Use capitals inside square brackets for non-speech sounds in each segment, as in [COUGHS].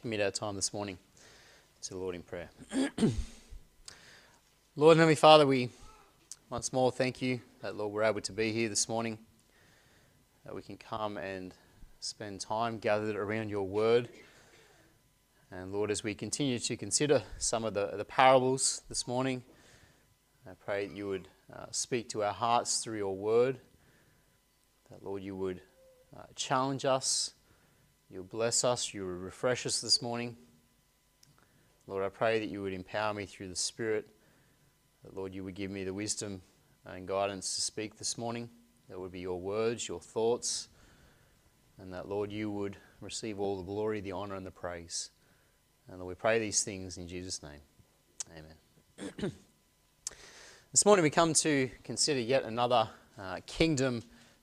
commit our time this morning to the Lord in prayer. [CLEARS THROAT] Lord and Heavenly Father, we once more thank you that, Lord, we're able to be here this morning, that we can come and spend time gathered around your word. And Lord, as we continue to consider some of the, the parables this morning, I pray that you would uh, speak to our hearts through your word, that, Lord, you would uh, challenge us, you would bless us, you would refresh us this morning. Lord, I pray that you would empower me through the Spirit, that, Lord, you would give me the wisdom and guidance to speak this morning. That would be your words, your thoughts, and that, Lord, you would receive all the glory, the honour, and the praise. And Lord, we pray these things in Jesus' name. Amen. [CLEARS THROAT] this morning we come to consider yet another uh, kingdom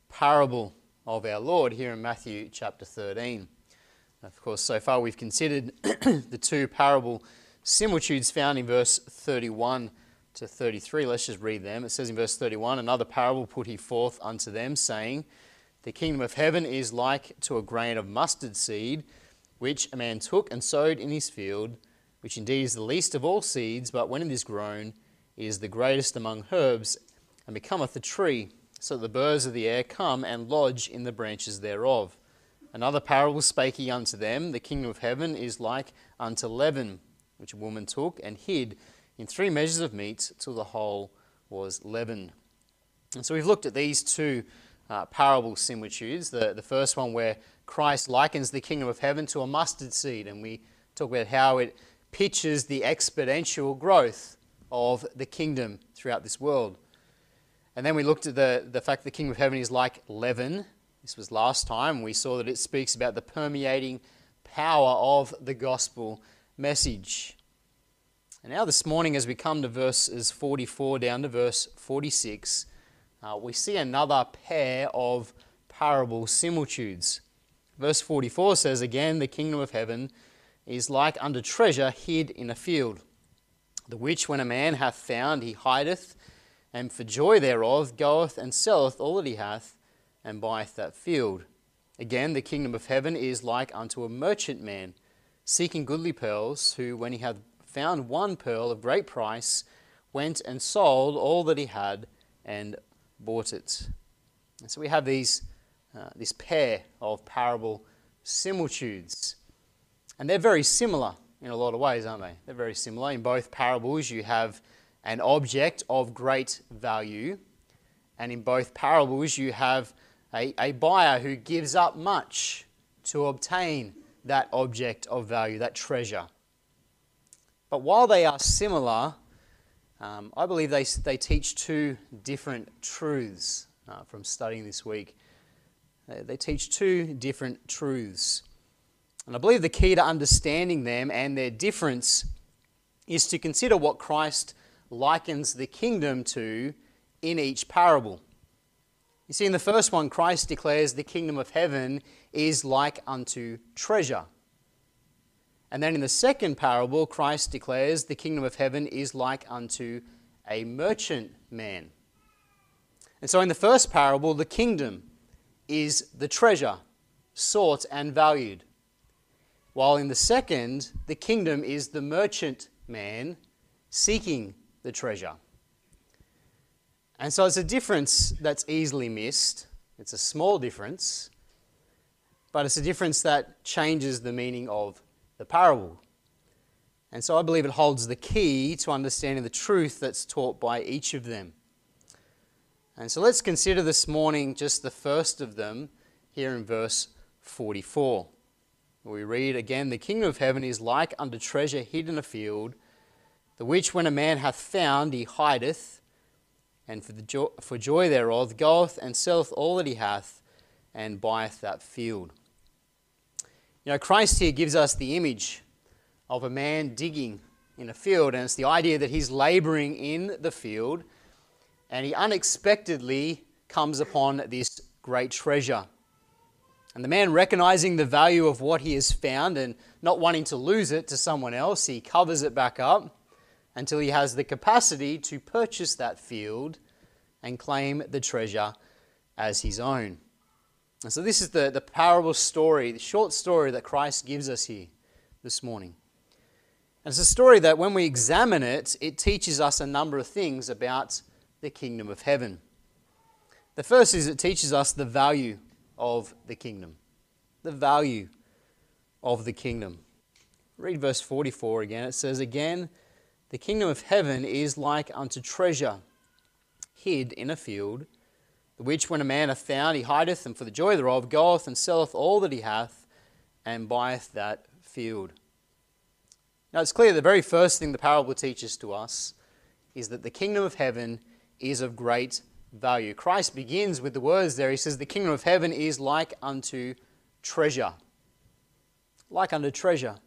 parable of our Lord here in Matthew chapter 13. Of course, so far we've considered [COUGHS] the two parable similitudes found in verse 31 to 33. Let's just read them. It says in verse 31 Another parable put he forth unto them, saying, The kingdom of heaven is like to a grain of mustard seed which a man took and sowed in his field, which indeed is the least of all seeds, but when it is grown, is the greatest among herbs, and becometh a tree, so that the birds of the air come and lodge in the branches thereof. Another parable spake he unto them The kingdom of heaven is like unto leaven, which a woman took and hid in three measures of meat till the whole was leavened. And so we've looked at these two uh, parable similitudes. The, the first one where Christ likens the kingdom of heaven to a mustard seed, and we talk about how it pictures the exponential growth of the kingdom throughout this world. And then we looked at the, the fact the kingdom of heaven is like leaven. This was last time. We saw that it speaks about the permeating power of the gospel message. And now, this morning, as we come to verses 44 down to verse 46, uh, we see another pair of parable similitudes. Verse 44 says, Again, the kingdom of heaven is like unto treasure hid in a field, the which when a man hath found, he hideth, and for joy thereof goeth and selleth all that he hath, and buyeth that field. Again, the kingdom of heaven is like unto a merchant man, seeking goodly pearls, who, when he hath found one pearl of great price, went and sold all that he had, and bought it. And so we have these uh, this pair of parable similitudes. And they're very similar in a lot of ways, aren't they? They're very similar. In both parables, you have an object of great value, and in both parables, you have a, a buyer who gives up much to obtain that object of value, that treasure. But while they are similar, um, I believe they, they teach two different truths uh, from studying this week. They teach two different truths. And I believe the key to understanding them and their difference is to consider what Christ likens the kingdom to in each parable. You see, in the first one, Christ declares the kingdom of heaven is like unto treasure. And then in the second parable, Christ declares the kingdom of heaven is like unto a merchant man. And so in the first parable, the kingdom is the treasure, sought and valued. While in the second, the kingdom is the merchant man seeking the treasure. And so it's a difference that's easily missed. It's a small difference, but it's a difference that changes the meaning of the parable. And so I believe it holds the key to understanding the truth that's taught by each of them. And so let's consider this morning just the first of them here in verse 44. We read again, The kingdom of heaven is like unto treasure hid in a field, the which when a man hath found, he hideth, and for, the jo- for joy thereof goeth and selleth all that he hath, and buyeth that field. You know, Christ here gives us the image of a man digging in a field, and it's the idea that he's laboring in the field and he unexpectedly comes upon this great treasure. And the man, recognizing the value of what he has found and not wanting to lose it to someone else, he covers it back up until he has the capacity to purchase that field and claim the treasure as his own. And so, this is the, the parable story, the short story that Christ gives us here this morning. And it's a story that when we examine it, it teaches us a number of things about the kingdom of heaven. The first is it teaches us the value of the kingdom. The value of the kingdom. Read verse 44 again. It says, Again, the kingdom of heaven is like unto treasure hid in a field, the which when a man hath found, he hideth, and for the joy thereof goeth and selleth all that he hath, and buyeth that field. Now it's clear the very first thing the parable teaches to us is that the kingdom of heaven is of great value. Christ begins with the words there. He says, The kingdom of heaven is like unto treasure. Like unto treasure.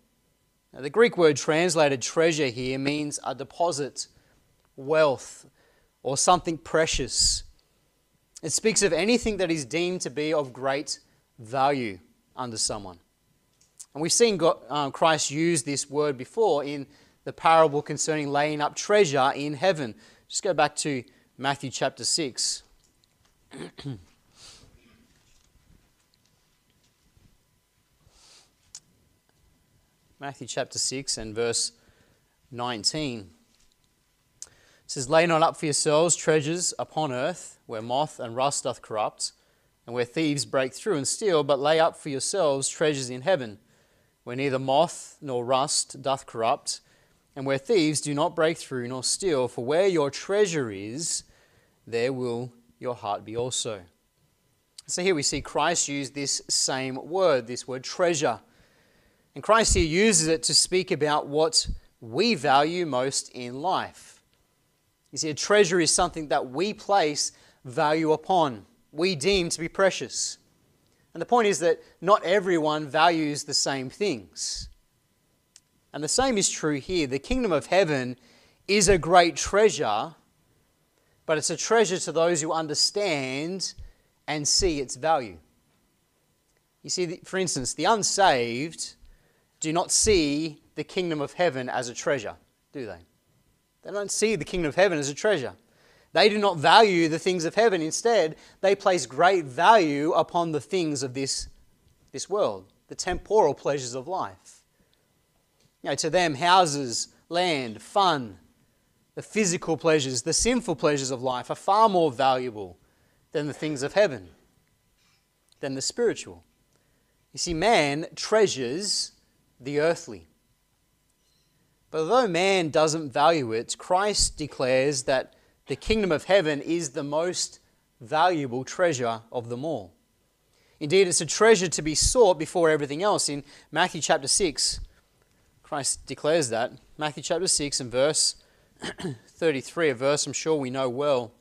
Now, the Greek word translated treasure here means a deposit, wealth, or something precious. It speaks of anything that is deemed to be of great value under someone. And we've seen God, um, Christ use this word before in the parable concerning laying up treasure in heaven. Just go back to Matthew chapter 6. [CLEARS THROAT] Matthew chapter 6 and verse 19. It says, Lay not up for yourselves treasures upon earth, where moth and rust doth corrupt, and where thieves break through and steal, but lay up for yourselves treasures in heaven, where neither moth nor rust doth corrupt, and where thieves do not break through nor steal. For where your treasure is, there will your heart be also. So here we see Christ use this same word, this word treasure. And Christ here uses it to speak about what we value most in life. You see, a treasure is something that we place value upon, we deem to be precious. And the point is that not everyone values the same things. And the same is true here. The kingdom of heaven is a great treasure but it's a treasure to those who understand and see its value. You see, for instance, the unsaved do not see the kingdom of heaven as a treasure, do they? They don't see the kingdom of heaven as a treasure. They do not value the things of heaven. Instead, they place great value upon the things of this, this world, the temporal pleasures of life. You know, to them, houses, land, fun, the physical pleasures, the sinful pleasures of life are far more valuable than the things of heaven, than the spiritual. You see, man treasures the earthly. But although man doesn't value it, Christ declares that the kingdom of heaven is the most valuable treasure of them all. Indeed, it's a treasure to be sought before everything else. In Matthew chapter 6, Christ declares that. Matthew chapter 6 and verse [CLEARS THROAT] 33, a verse I'm sure we know well.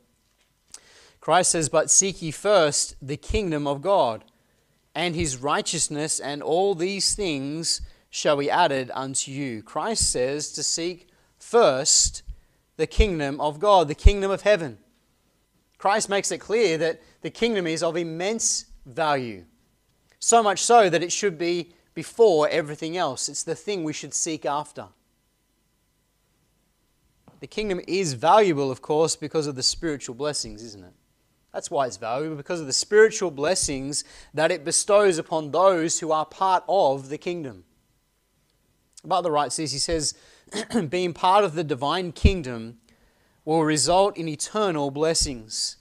Christ says, But seek ye first the kingdom of God and his righteousness, and all these things shall be added unto you. Christ says to seek first the kingdom of God, the kingdom of heaven. Christ makes it clear that the kingdom is of immense value, so much so that it should be before everything else. It's the thing we should seek after. The kingdom is valuable, of course, because of the spiritual blessings, isn't it? That's why it's valuable, because of the spiritual blessings that it bestows upon those who are part of the kingdom. Butler writes this he says, [CLEARS THROAT] being part of the divine kingdom will result in eternal blessings.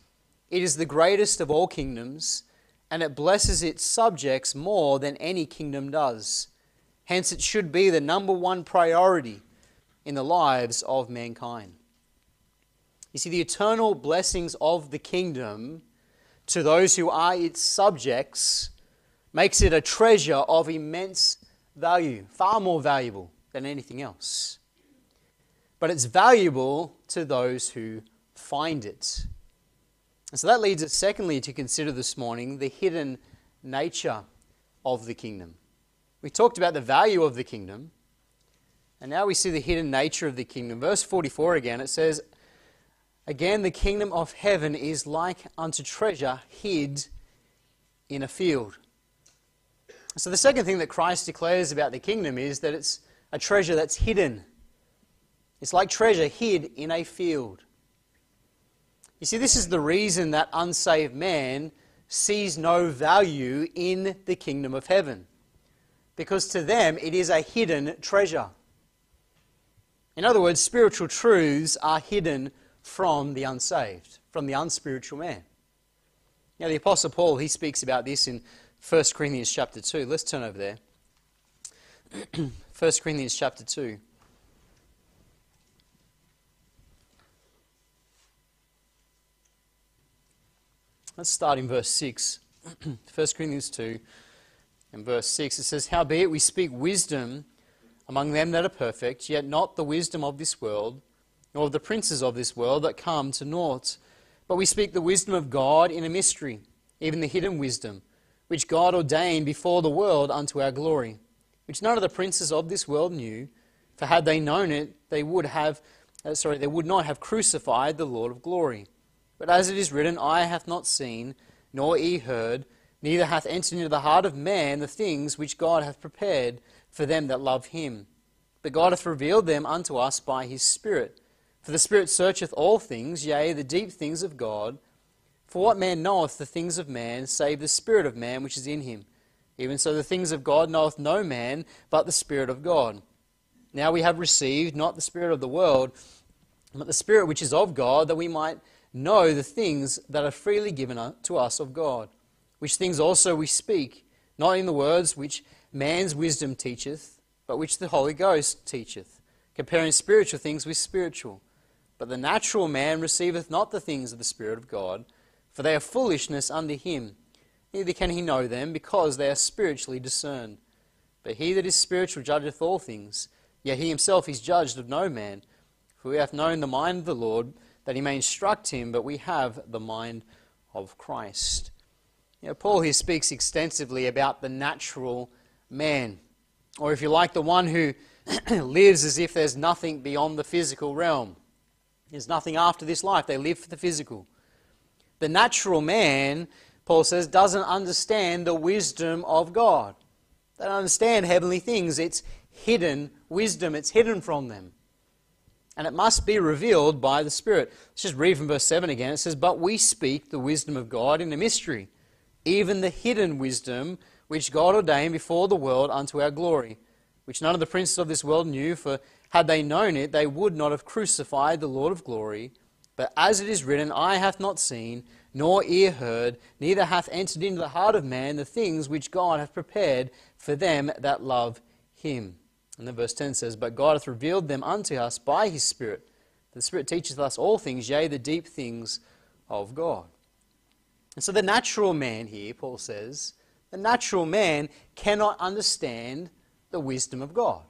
It is the greatest of all kingdoms, and it blesses its subjects more than any kingdom does. Hence, it should be the number one priority in the lives of mankind. You see, the eternal blessings of the kingdom to those who are its subjects makes it a treasure of immense value, far more valuable than anything else. But it's valuable to those who find it. And so that leads us, secondly, to consider this morning the hidden nature of the kingdom. We talked about the value of the kingdom, and now we see the hidden nature of the kingdom. Verse 44 again, it says, Again, the kingdom of heaven is like unto treasure hid in a field. So, the second thing that Christ declares about the kingdom is that it's a treasure that's hidden. It's like treasure hid in a field. You see, this is the reason that unsaved man sees no value in the kingdom of heaven. because to them it is a hidden treasure. In other words, spiritual truths are hidden from the unsaved, from the unspiritual man. Now, the Apostle Paul, he speaks about this in 1 Corinthians chapter 2. Let's turn over there. [CLEARS THROAT] 1 Corinthians chapter 2. Let's start in verse 6. [CLEARS THROAT] 1 Corinthians 2 and verse 6. It says, Howbeit we speak wisdom among them that are perfect, yet not the wisdom of this world, nor of the princes of this world that come to naught. But we speak the wisdom of God in a mystery, even the hidden wisdom, which God ordained before the world unto our glory, which none of the princes of this world knew, for had they known it, they would have, uh, sorry, they would not have crucified the Lord of glory. But as it is written, Eye hath not seen, nor ear heard, neither hath entered into the heart of man the things which God hath prepared for them that love him. But God hath revealed them unto us by his Spirit. For the Spirit searcheth all things, yea, the deep things of God. For what man knoweth the things of man, save the Spirit of man which is in him? Even so, the things of God knoweth no man, but the Spirit of God. Now we have received not the Spirit of the world, but the Spirit which is of God, that we might know the things that are freely given to us of God. Which things also we speak, not in the words which man's wisdom teacheth, but which the Holy Ghost teacheth, comparing spiritual things with spiritual. But the natural man receiveth not the things of the Spirit of God, for they are foolishness unto him. Neither can he know them, because they are spiritually discerned. But he that is spiritual judgeth all things, yet he himself is judged of no man. For we have known the mind of the Lord, that he may instruct him, but we have the mind of Christ. You know, Paul here speaks extensively about the natural man, or if you like, the one who [CLEARS THROAT] lives as if there's nothing beyond the physical realm. There's nothing after this life. They live for the physical. The natural man, Paul says, doesn't understand the wisdom of God. They don't understand heavenly things. It's hidden wisdom, it's hidden from them. And it must be revealed by the Spirit. Let's just read from verse 7 again. It says, But we speak the wisdom of God in a mystery, even the hidden wisdom which God ordained before the world unto our glory, which none of the princes of this world knew, for had they known it, they would not have crucified the Lord of glory. But as it is written, Eye hath not seen, nor ear heard, neither hath entered into the heart of man the things which God hath prepared for them that love him. And then verse 10 says, But God hath revealed them unto us by his Spirit. The Spirit teacheth us all things, yea, the deep things of God. And so the natural man here, Paul says, the natural man cannot understand the wisdom of God.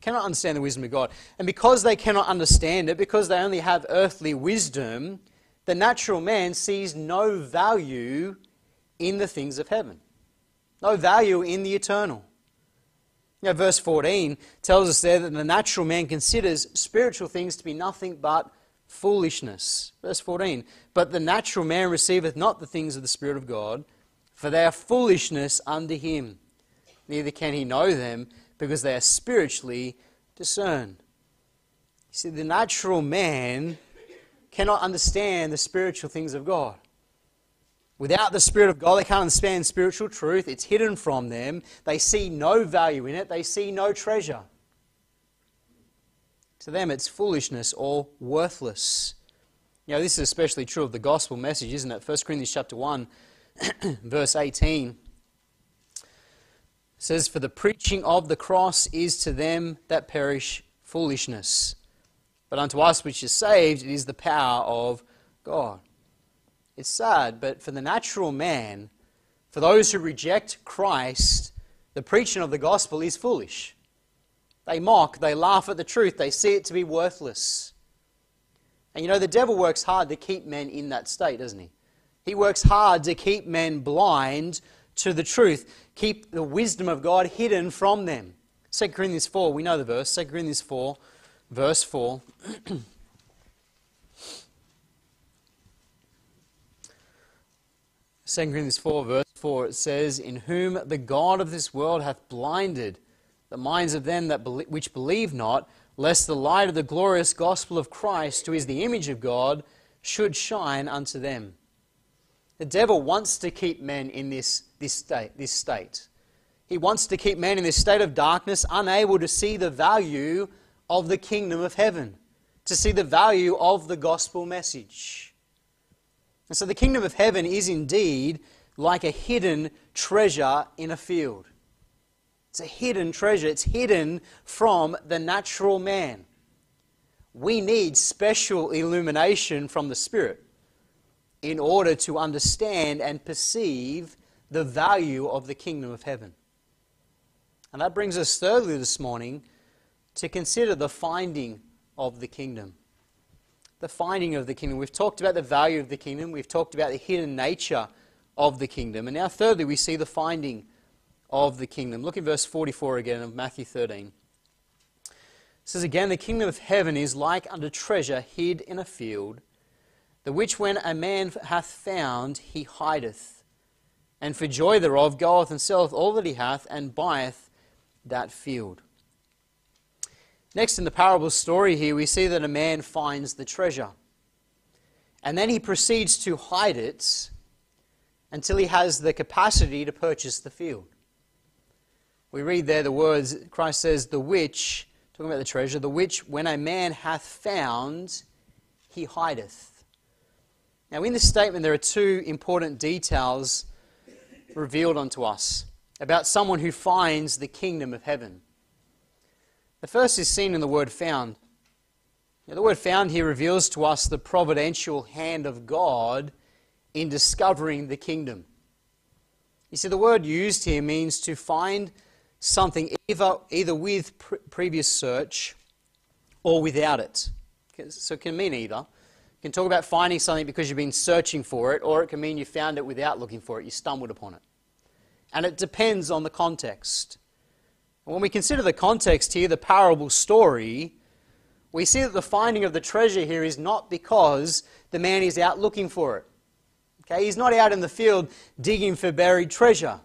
Cannot understand the wisdom of God. And because they cannot understand it, because they only have earthly wisdom, the natural man sees no value in the things of heaven, no value in the eternal. You know, verse 14 tells us there that the natural man considers spiritual things to be nothing but foolishness. Verse 14, but the natural man receiveth not the things of the Spirit of God for they are foolishness unto him. Neither can he know them, because they are spiritually discerned. You see, the natural man cannot understand the spiritual things of God. Without the Spirit of God, they can't understand spiritual truth. It's hidden from them. They see no value in it, they see no treasure. To them, it's foolishness or worthless. You know, this is especially true of the gospel message, isn't it? 1 Corinthians chapter 1 [CLEARS THROAT] verse 18 says, For the preaching of the cross is to them that perish foolishness, but unto us which are saved it is the power of God. It's sad, but for the natural man, for those who reject Christ, the preaching of the gospel is foolish. They mock, they laugh at the truth, they see it to be worthless. And you know, the devil works hard to keep men in that state, doesn't he? He works hard to keep men blind to the truth, keep the wisdom of God hidden from them. 2 Corinthians 4, we know the verse, 2 Corinthians 4, verse 4. [CLEARS THROAT] 2 Corinthians 4, verse 4, it says, In whom the God of this world hath blinded the minds of them that be- which believe not, lest the light of the glorious gospel of Christ, who is the image of God, should shine unto them. The devil wants to keep men in this, this, state, this state. He wants to keep men in this state of darkness, unable to see the value of the kingdom of heaven, to see the value of the gospel message. And so the kingdom of heaven is indeed like a hidden treasure in a field. It's a hidden treasure, it's hidden from the natural man. We need special illumination from the Spirit in order to understand and perceive the value of the kingdom of heaven. And that brings us, thirdly, this morning to consider the finding of the kingdom. The finding of the kingdom. We've talked about the value of the kingdom, we've talked about the hidden nature of the kingdom. And now, thirdly, we see the finding of the kingdom. Look in verse 44 again of Matthew 13. It says again, The kingdom of heaven is like unto treasure hid in a field, the which when a man hath found, he hideth, and for joy thereof goeth and selleth all that he hath, and buyeth that field. Next, in the parable story here, we see that a man finds the treasure. And then he proceeds to hide it until he has the capacity to purchase the field. We read there the words, Christ says, the which, talking about the treasure, the which when a man hath found, he hideth. Now, in this statement, there are two important details revealed unto us about someone who finds the kingdom of heaven. The first is seen in the word found. Now, the word found here reveals to us the providential hand of God in discovering the kingdom. You see, the word used here means to find something either, either with pre- previous search or without it. So it can mean either. You can talk about finding something because you've been searching for it, or it can mean you found it without looking for it, you stumbled upon it. And it depends on the context. And when we consider the context here, the parable story, we see that the finding of the treasure here is not because the man is out looking for it. Okay, he's not out in the field digging for buried treasure.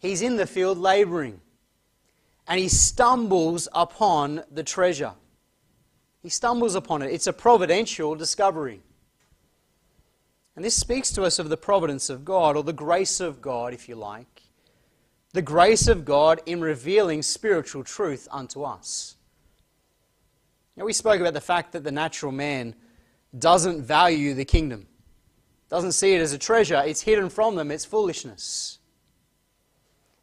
He's in the field laboring. And he stumbles upon the treasure. He stumbles upon it. It's a providential discovery. And this speaks to us of the providence of God, or the grace of God, if you like. The grace of God in revealing spiritual truth unto us. Now, we spoke about the fact that the natural man doesn't value the kingdom doesn't see it as a treasure, it's hidden from them, it's foolishness.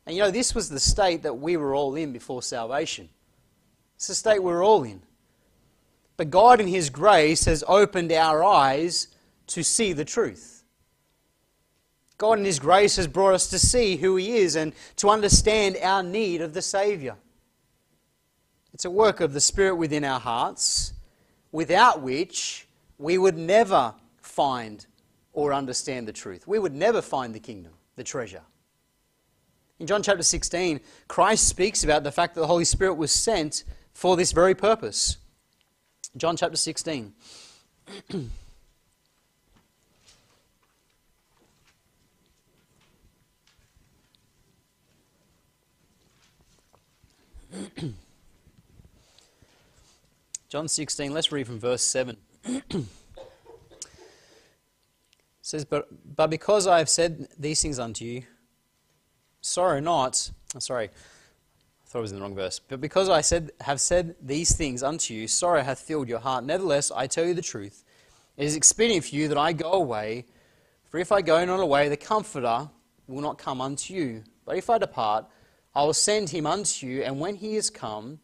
And you know, this was the state that we were all in before salvation. It's the state we're all in. But God, in His grace, has opened our eyes to see the truth. God, in His grace, has brought us to see who He is and to understand our need of the Saviour. It's a work of the Spirit within our hearts, without which we would never find or understand the truth. We would never find the kingdom, the treasure. In John chapter 16, Christ speaks about the fact that the Holy Spirit was sent for this very purpose. John chapter 16. [CLEARS THROAT] John 16, let's read from verse 7. [CLEARS THROAT] says, but, but because I have said these things unto you, sorrow not, sorry, thought it was in the wrong verse. But because I said, have said these things unto you, sorrow hath filled your heart. Nevertheless, I tell you the truth. It is expedient for you that I go away. For if I go not away, the Comforter will not come unto you. But if I depart, I will send him unto you. And when he is come,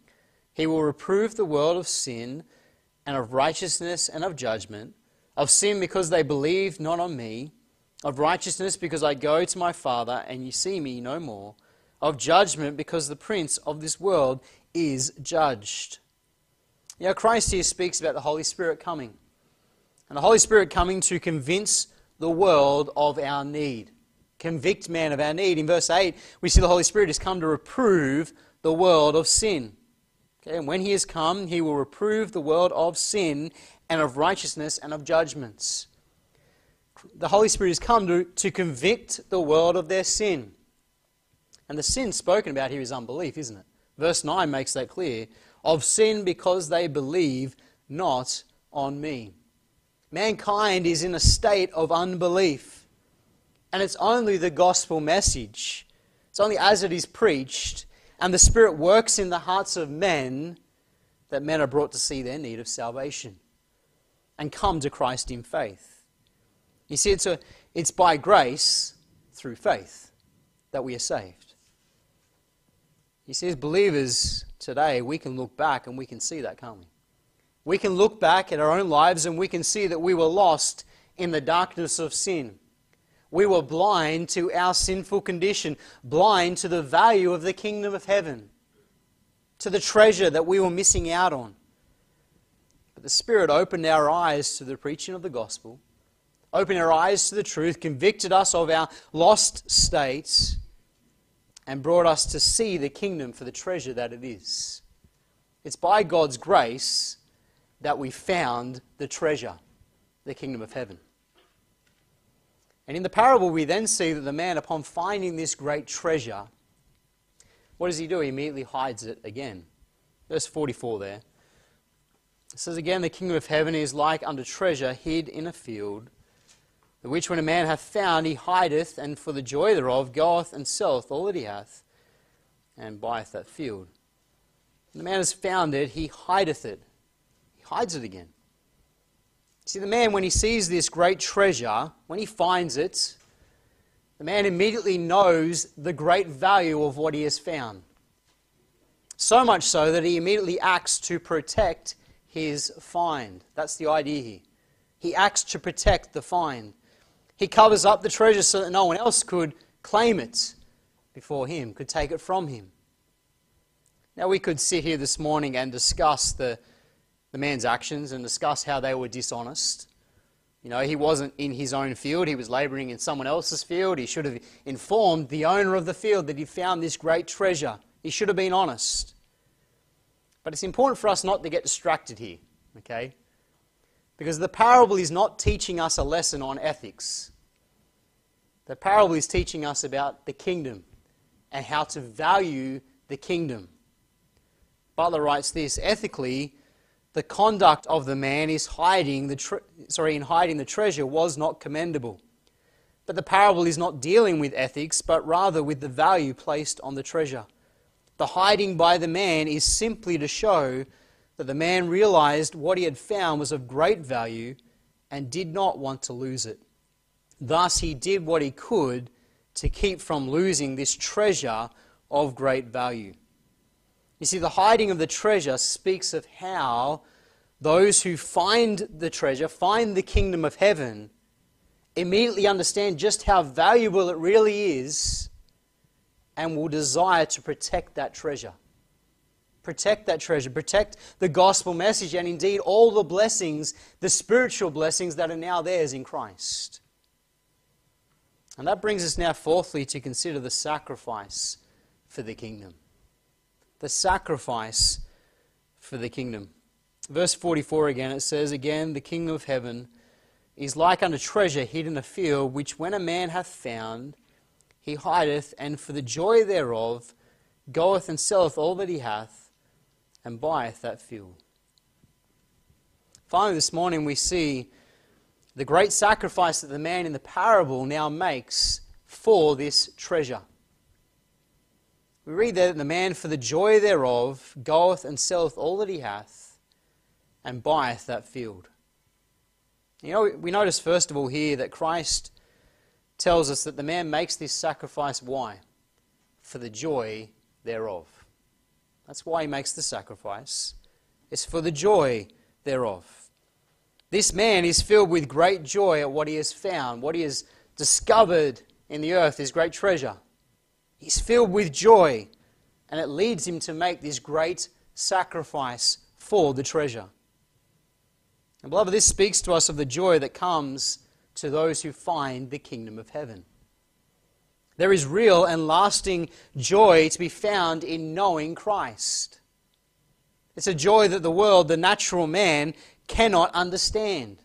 he will reprove the world of sin, and of righteousness, and of judgment of sin because they believe not on me, of righteousness because I go to my Father and you see me no more, of judgment because the prince of this world is judged. You know, Christ here speaks about the Holy Spirit coming. And the Holy Spirit coming to convince the world of our need. Convict man of our need. In verse 8, we see the Holy Spirit has come to reprove the world of sin. Okay, and when he has come, he will reprove the world of sin and of righteousness and of judgments. The Holy Spirit has come to, to convict the world of their sin. And the sin spoken about here is unbelief, isn't it? Verse 9 makes that clear. Of sin because they believe not on me. Mankind is in a state of unbelief. And it's only the gospel message It's only as it is preached and the Spirit works in the hearts of men that men are brought to see their need of salvation and come to Christ in faith. You see, it's, a, it's by grace through faith that we are saved. See, as believers today, we can look back and we can see that, can't we? We can look back at our own lives and we can see that we were lost in the darkness of sin. We were blind to our sinful condition, blind to the value of the kingdom of heaven, to the treasure that we were missing out on. But the Spirit opened our eyes to the preaching of the gospel, opened our eyes to the truth, convicted us of our lost states, and brought us to see the kingdom for the treasure that it is. It's by God's grace that we found the treasure, the kingdom of heaven. And in the parable, we then see that the man, upon finding this great treasure, what does he do? He immediately hides it again. Verse 44 there. It says again, The kingdom of heaven is like unto treasure hid in a field, the which when a man hath found, he hideth, and for the joy thereof goeth and selleth all that he hath, and buyeth that field. When the man has found it, he hideth it. He hides it again. See, the man, when he sees this great treasure, when he finds it, the man immediately knows the great value of what he has found. So much so that he immediately acts to protect his find. That's the idea here. He acts to protect the find. He covers up the treasure so that no one else could claim it before him, could take it from him. Now, we could sit here this morning and discuss the the man's actions and discuss how they were dishonest. You know, he wasn't in his own field, he was laboring in someone else's field. He should have informed the owner of the field that he found this great treasure. He should have been honest. But it's important for us not to get distracted here, okay? Because the parable is not teaching us a lesson on ethics. The parable is teaching us about the kingdom and how to value the kingdom. Butler writes this ethically, the conduct of the man is hiding the tre- sorry, in hiding the treasure was not commendable. But the parable is not dealing with ethics, but rather with the value placed on the treasure. The hiding by the man is simply to show that the man realized what he had found was of great value and did not want to lose it. Thus, he did what he could to keep from losing this treasure of great value. You see, the hiding of the treasure speaks of how those who find the treasure, find the kingdom of heaven, immediately understand just how valuable it really is and will desire to protect that treasure. Protect that treasure, protect the gospel message, and indeed all the blessings, the spiritual blessings that are now theirs in Christ. And that brings us now, fourthly, to consider the sacrifice for the kingdom the sacrifice for the kingdom. Verse 44 again, it says, Again, the kingdom of heaven is like unto treasure hid in a field, which when a man hath found, he hideth, and for the joy thereof goeth and selleth all that he hath, and buyeth that field. Finally, this morning we see the great sacrifice that the man in the parable now makes for this treasure. We read there that the man, for the joy thereof, goeth and selleth all that he hath, and buyeth that field. You know, we notice first of all here that Christ tells us that the man makes this sacrifice. Why? For the joy thereof. That's why he makes the sacrifice. It's for the joy thereof. This man is filled with great joy at what he has found, what he has discovered in the earth, his great treasure. He's filled with joy, and it leads him to make this great sacrifice for the treasure. And, beloved, this speaks to us of the joy that comes to those who find the kingdom of heaven. There is real and lasting joy to be found in knowing Christ. It's a joy that the world, the natural man, cannot understand.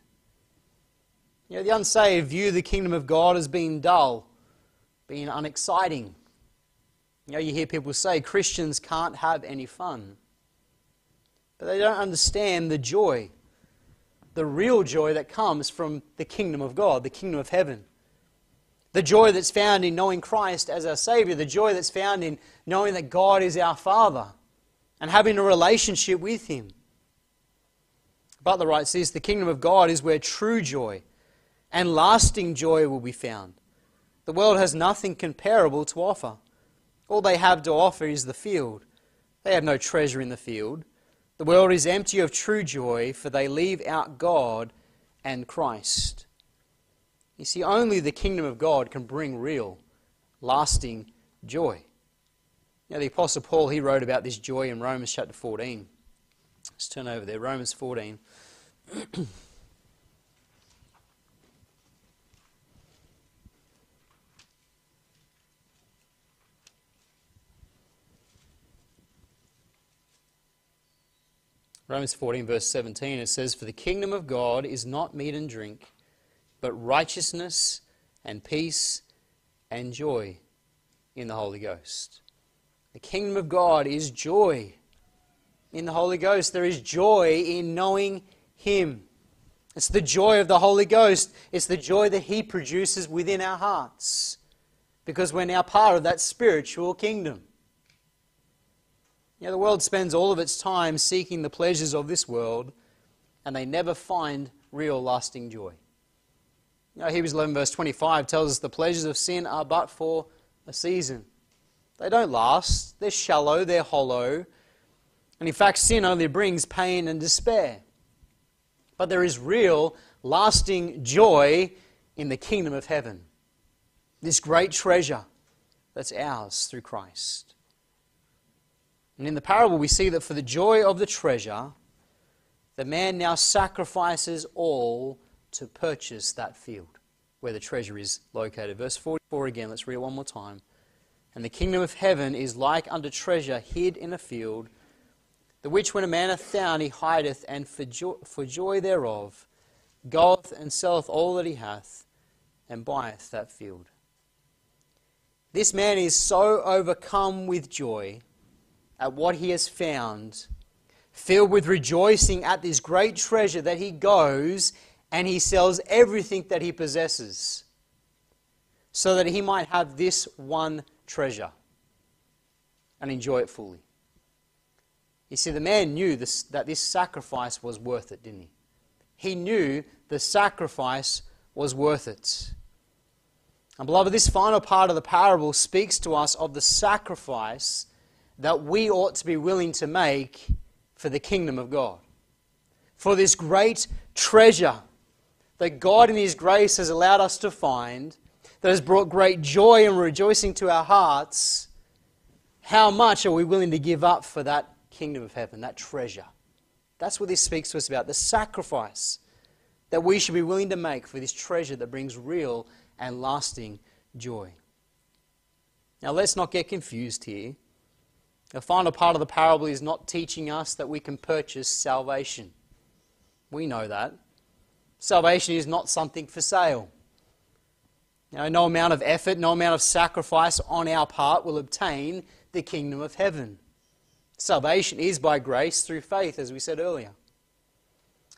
You know, the unsaved view the kingdom of God as being dull, being unexciting. You know, you hear people say Christians can't have any fun. But they don't understand the joy, the real joy that comes from the kingdom of God, the kingdom of heaven. The joy that's found in knowing Christ as our Savior, the joy that's found in knowing that God is our Father and having a relationship with Him. Butler writes this The kingdom of God is where true joy and lasting joy will be found. The world has nothing comparable to offer. All they have to offer is the field. They have no treasure in the field. The world is empty of true joy, for they leave out God and Christ. You see, only the kingdom of God can bring real, lasting joy. Now, the Apostle Paul, he wrote about this joy in Romans chapter 14. Let's turn over there, Romans 14. [CLEARS THROAT] Romans 14, verse 17, it says, For the kingdom of God is not meat and drink, but righteousness and peace and joy in the Holy Ghost. The kingdom of God is joy in the Holy Ghost. There is joy in knowing Him. It's the joy of the Holy Ghost. It's the joy that He produces within our hearts because we're now part of that spiritual kingdom. You know, the world spends all of its time seeking the pleasures of this world, and they never find real lasting joy. You know, Hebrews 11, verse 25 tells us the pleasures of sin are but for a season. They don't last, they're shallow, they're hollow. And in fact, sin only brings pain and despair. But there is real, lasting joy in the kingdom of heaven. This great treasure that's ours through Christ. And in the parable, we see that for the joy of the treasure, the man now sacrifices all to purchase that field where the treasure is located. Verse 44 again, let's read it one more time. And the kingdom of heaven is like unto treasure hid in a field, the which when a man hath found, he hideth, and for for joy thereof goeth and selleth all that he hath, and buyeth that field. This man is so overcome with joy at what he has found, filled with rejoicing at this great treasure, that he goes and he sells everything that he possesses so that he might have this one treasure and enjoy it fully. You see, the man knew this, that this sacrifice was worth it, didn't he? He knew the sacrifice was worth it. And, beloved, this final part of the parable speaks to us of the sacrifice that we ought to be willing to make for the kingdom of God. For this great treasure that God in His grace has allowed us to find, that has brought great joy and rejoicing to our hearts, how much are we willing to give up for that kingdom of heaven, that treasure? That's what this speaks to us about the sacrifice that we should be willing to make for this treasure that brings real and lasting joy. Now, let's not get confused here. The final part of the parable is not teaching us that we can purchase salvation. We know that. Salvation is not something for sale. Know, no amount of effort, no amount of sacrifice on our part will obtain the kingdom of heaven. Salvation is by grace through faith, as we said earlier.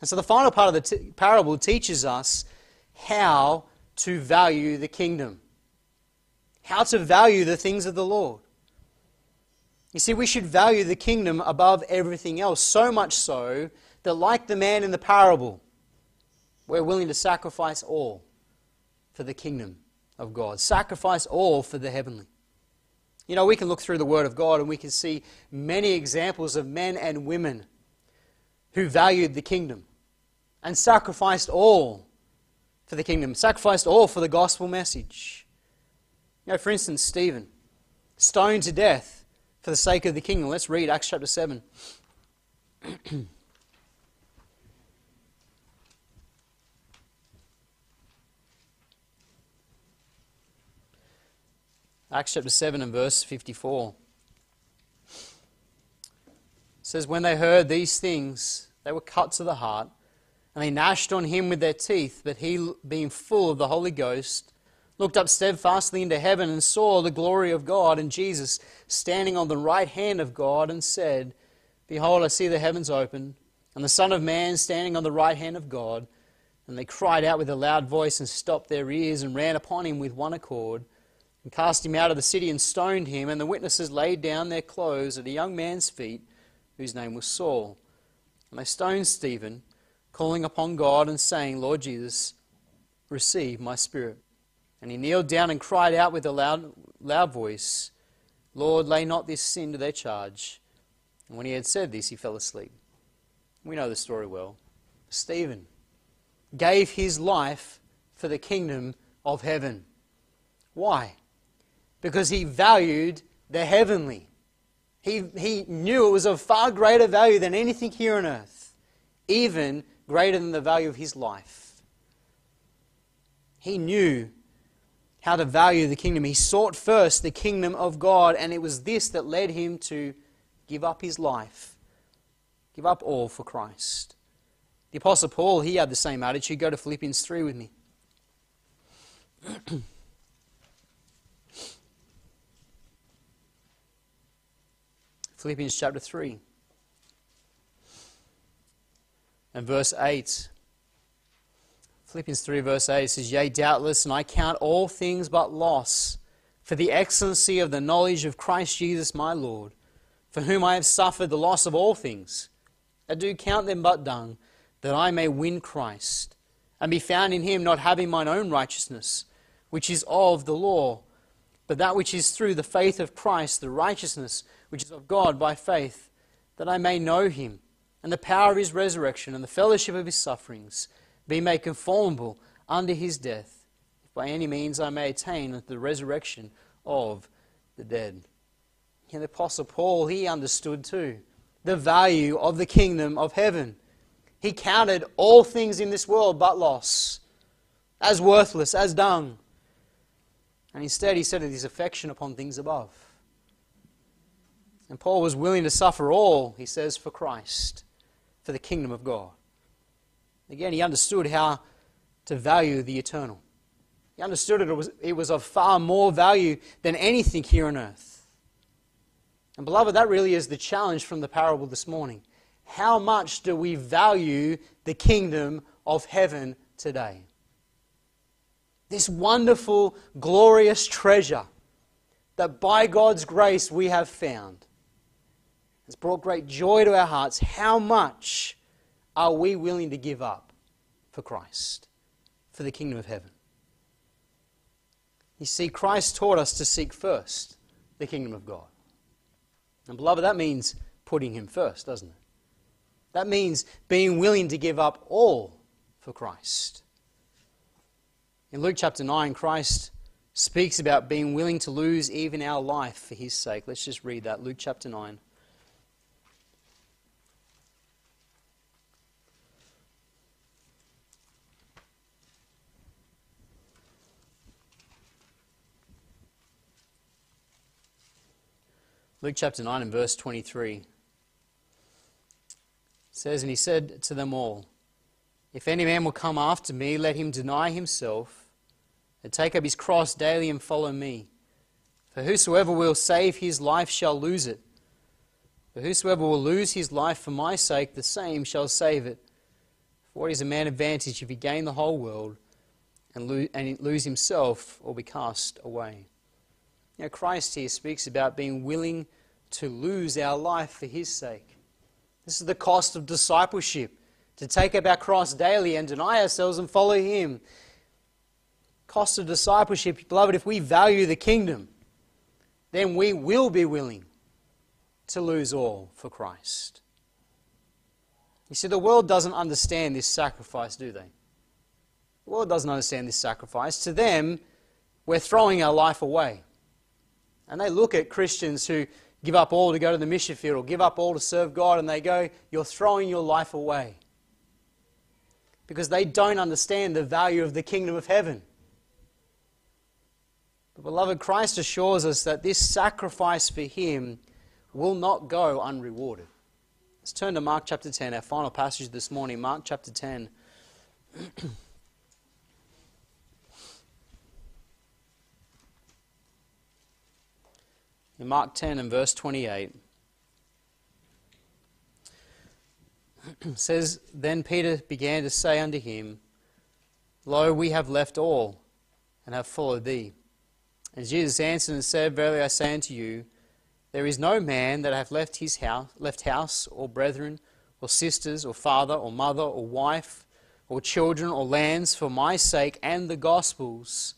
And so the final part of the t- parable teaches us how to value the kingdom, how to value the things of the Lord. You see, we should value the kingdom above everything else, so much so that, like the man in the parable, we're willing to sacrifice all for the kingdom of God, sacrifice all for the heavenly. You know, we can look through the Word of God and we can see many examples of men and women who valued the kingdom and sacrificed all for the kingdom, sacrificed all for the gospel message. You know, for instance, Stephen, stoned to death for the sake of the kingdom. Let's read Acts chapter 7. [CLEARS THROAT] Acts chapter 7 and verse 54. It says, When they heard these things, they were cut to the heart, and they gnashed on him with their teeth. But he, being full of the Holy Ghost, looked up steadfastly into heaven and saw the glory of God and Jesus standing on the right hand of God and said, Behold, I see the heavens open, and the Son of Man standing on the right hand of God. And they cried out with a loud voice and stopped their ears and ran upon him with one accord and cast him out of the city and stoned him. And the witnesses laid down their clothes at a young man's feet whose name was Saul. And they stoned Stephen, calling upon God and saying, Lord Jesus, receive my spirit. And he kneeled down and cried out with a loud, loud voice, Lord, lay not this sin to their charge. And when he had said this, he fell asleep. We know the story well. Stephen gave his life for the kingdom of heaven. Why? Because he valued the heavenly. He, he knew it was of far greater value than anything here on earth, even greater than the value of his life. He knew how to value the kingdom. He sought first the kingdom of God, and it was this that led him to give up his life, give up all for Christ. The Apostle Paul, he had the same attitude. Go to Philippians 3 with me. [CLEARS THROAT] Philippians chapter 3 and verse 8. Philippians 3, verse 8 says, Yea, doubtless, and I count all things but loss for the excellency of the knowledge of Christ Jesus my Lord, for whom I have suffered the loss of all things. I do count them but dung that I may win Christ, and be found in him, not having mine own righteousness, which is of the law, but that which is through the faith of Christ, the righteousness which is of God by faith, that I may know him, and the power of his resurrection, and the fellowship of his sufferings, be made conformable unto his death, if by any means I may attain unto the resurrection of the dead. And the Apostle Paul, he understood too the value of the kingdom of heaven. He counted all things in this world but loss, as worthless, as dung. And instead, he set his affection upon things above. And Paul was willing to suffer all, he says, for Christ, for the kingdom of God. Again, he understood how to value the eternal. He understood it was, it was of far more value than anything here on earth. And, beloved, that really is the challenge from the parable this morning how much do we value the kingdom of heaven today? This wonderful, glorious treasure that by God's grace we have found has brought great joy to our hearts. How much are we willing to give up for Christ, for the kingdom of heaven? You see, Christ taught us to seek first the kingdom of God. And, beloved, that means putting Him first, doesn't it? That means being willing to give up all for Christ. In Luke chapter 9, Christ speaks about being willing to lose even our life for his sake. Let's just read that. Luke chapter 9. Luke chapter 9 and verse 23 says, And he said to them all, If any man will come after me, let him deny himself, and take up his cross daily and follow me. For whosoever will save his life shall lose it. But whosoever will lose his life for my sake, the same shall save it. For what is a man advantage if he gain the whole world and lose, and lose himself or be cast away? Now, Christ here speaks about being willing to lose our life for his sake. This is the cost of discipleship to take up our cross daily and deny ourselves and follow Him. Cost of discipleship, beloved, if we value the kingdom, then we will be willing to lose all for Christ. You see, the world doesn't understand this sacrifice, do they? The world doesn't understand this sacrifice. To them, we're throwing our life away. And they look at Christians who give up all to go to the mission field or give up all to serve God, and they go, You're throwing your life away. Because they don't understand the value of the kingdom of heaven. But, beloved, Christ assures us that this sacrifice for Him will not go unrewarded. Let's turn to Mark chapter 10, our final passage this morning. Mark chapter 10. [CLEARS THROAT] In Mark 10 and verse 28, [CLEARS THROAT] says, Then Peter began to say unto him, Lo, we have left all and have followed thee. And Jesus answered and said, Verily I say unto you, there is no man that hath left his house, left house, or brethren, or sisters, or father, or mother, or wife, or children, or lands, for my sake and the gospel's,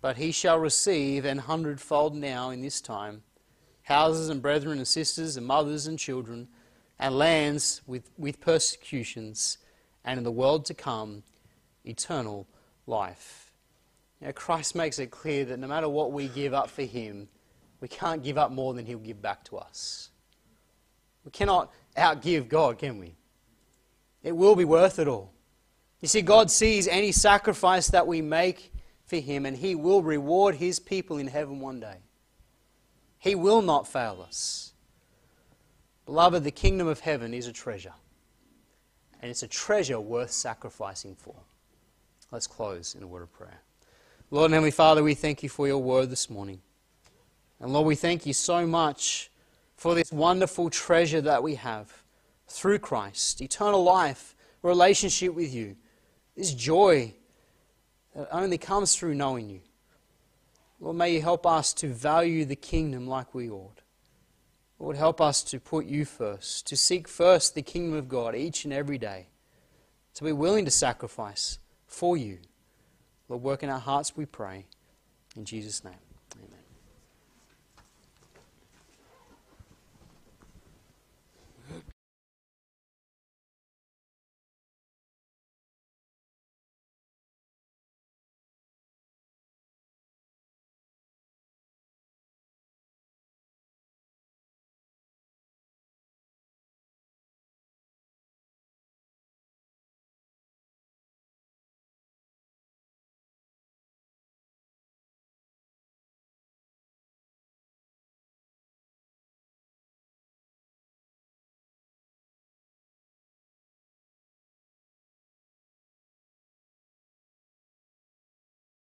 but he shall receive an hundredfold now in this time houses and brethren and sisters and mothers and children, and lands with, with persecutions, and in the world to come, eternal life. Christ makes it clear that no matter what we give up for him, we can't give up more than he'll give back to us. We cannot outgive God, can we? It will be worth it all. You see, God sees any sacrifice that we make for him, and he will reward his people in heaven one day. He will not fail us. Beloved, the kingdom of heaven is a treasure. And it's a treasure worth sacrificing for. Let's close in a word of prayer. Lord and Heavenly Father, we thank you for your word this morning. And Lord, we thank you so much for this wonderful treasure that we have through Christ eternal life, relationship with you, this joy that only comes through knowing you. Lord, may you help us to value the kingdom like we ought. Lord, help us to put you first, to seek first the kingdom of God each and every day, to be willing to sacrifice for you. Lord, work in our hearts, we pray. In Jesus' name.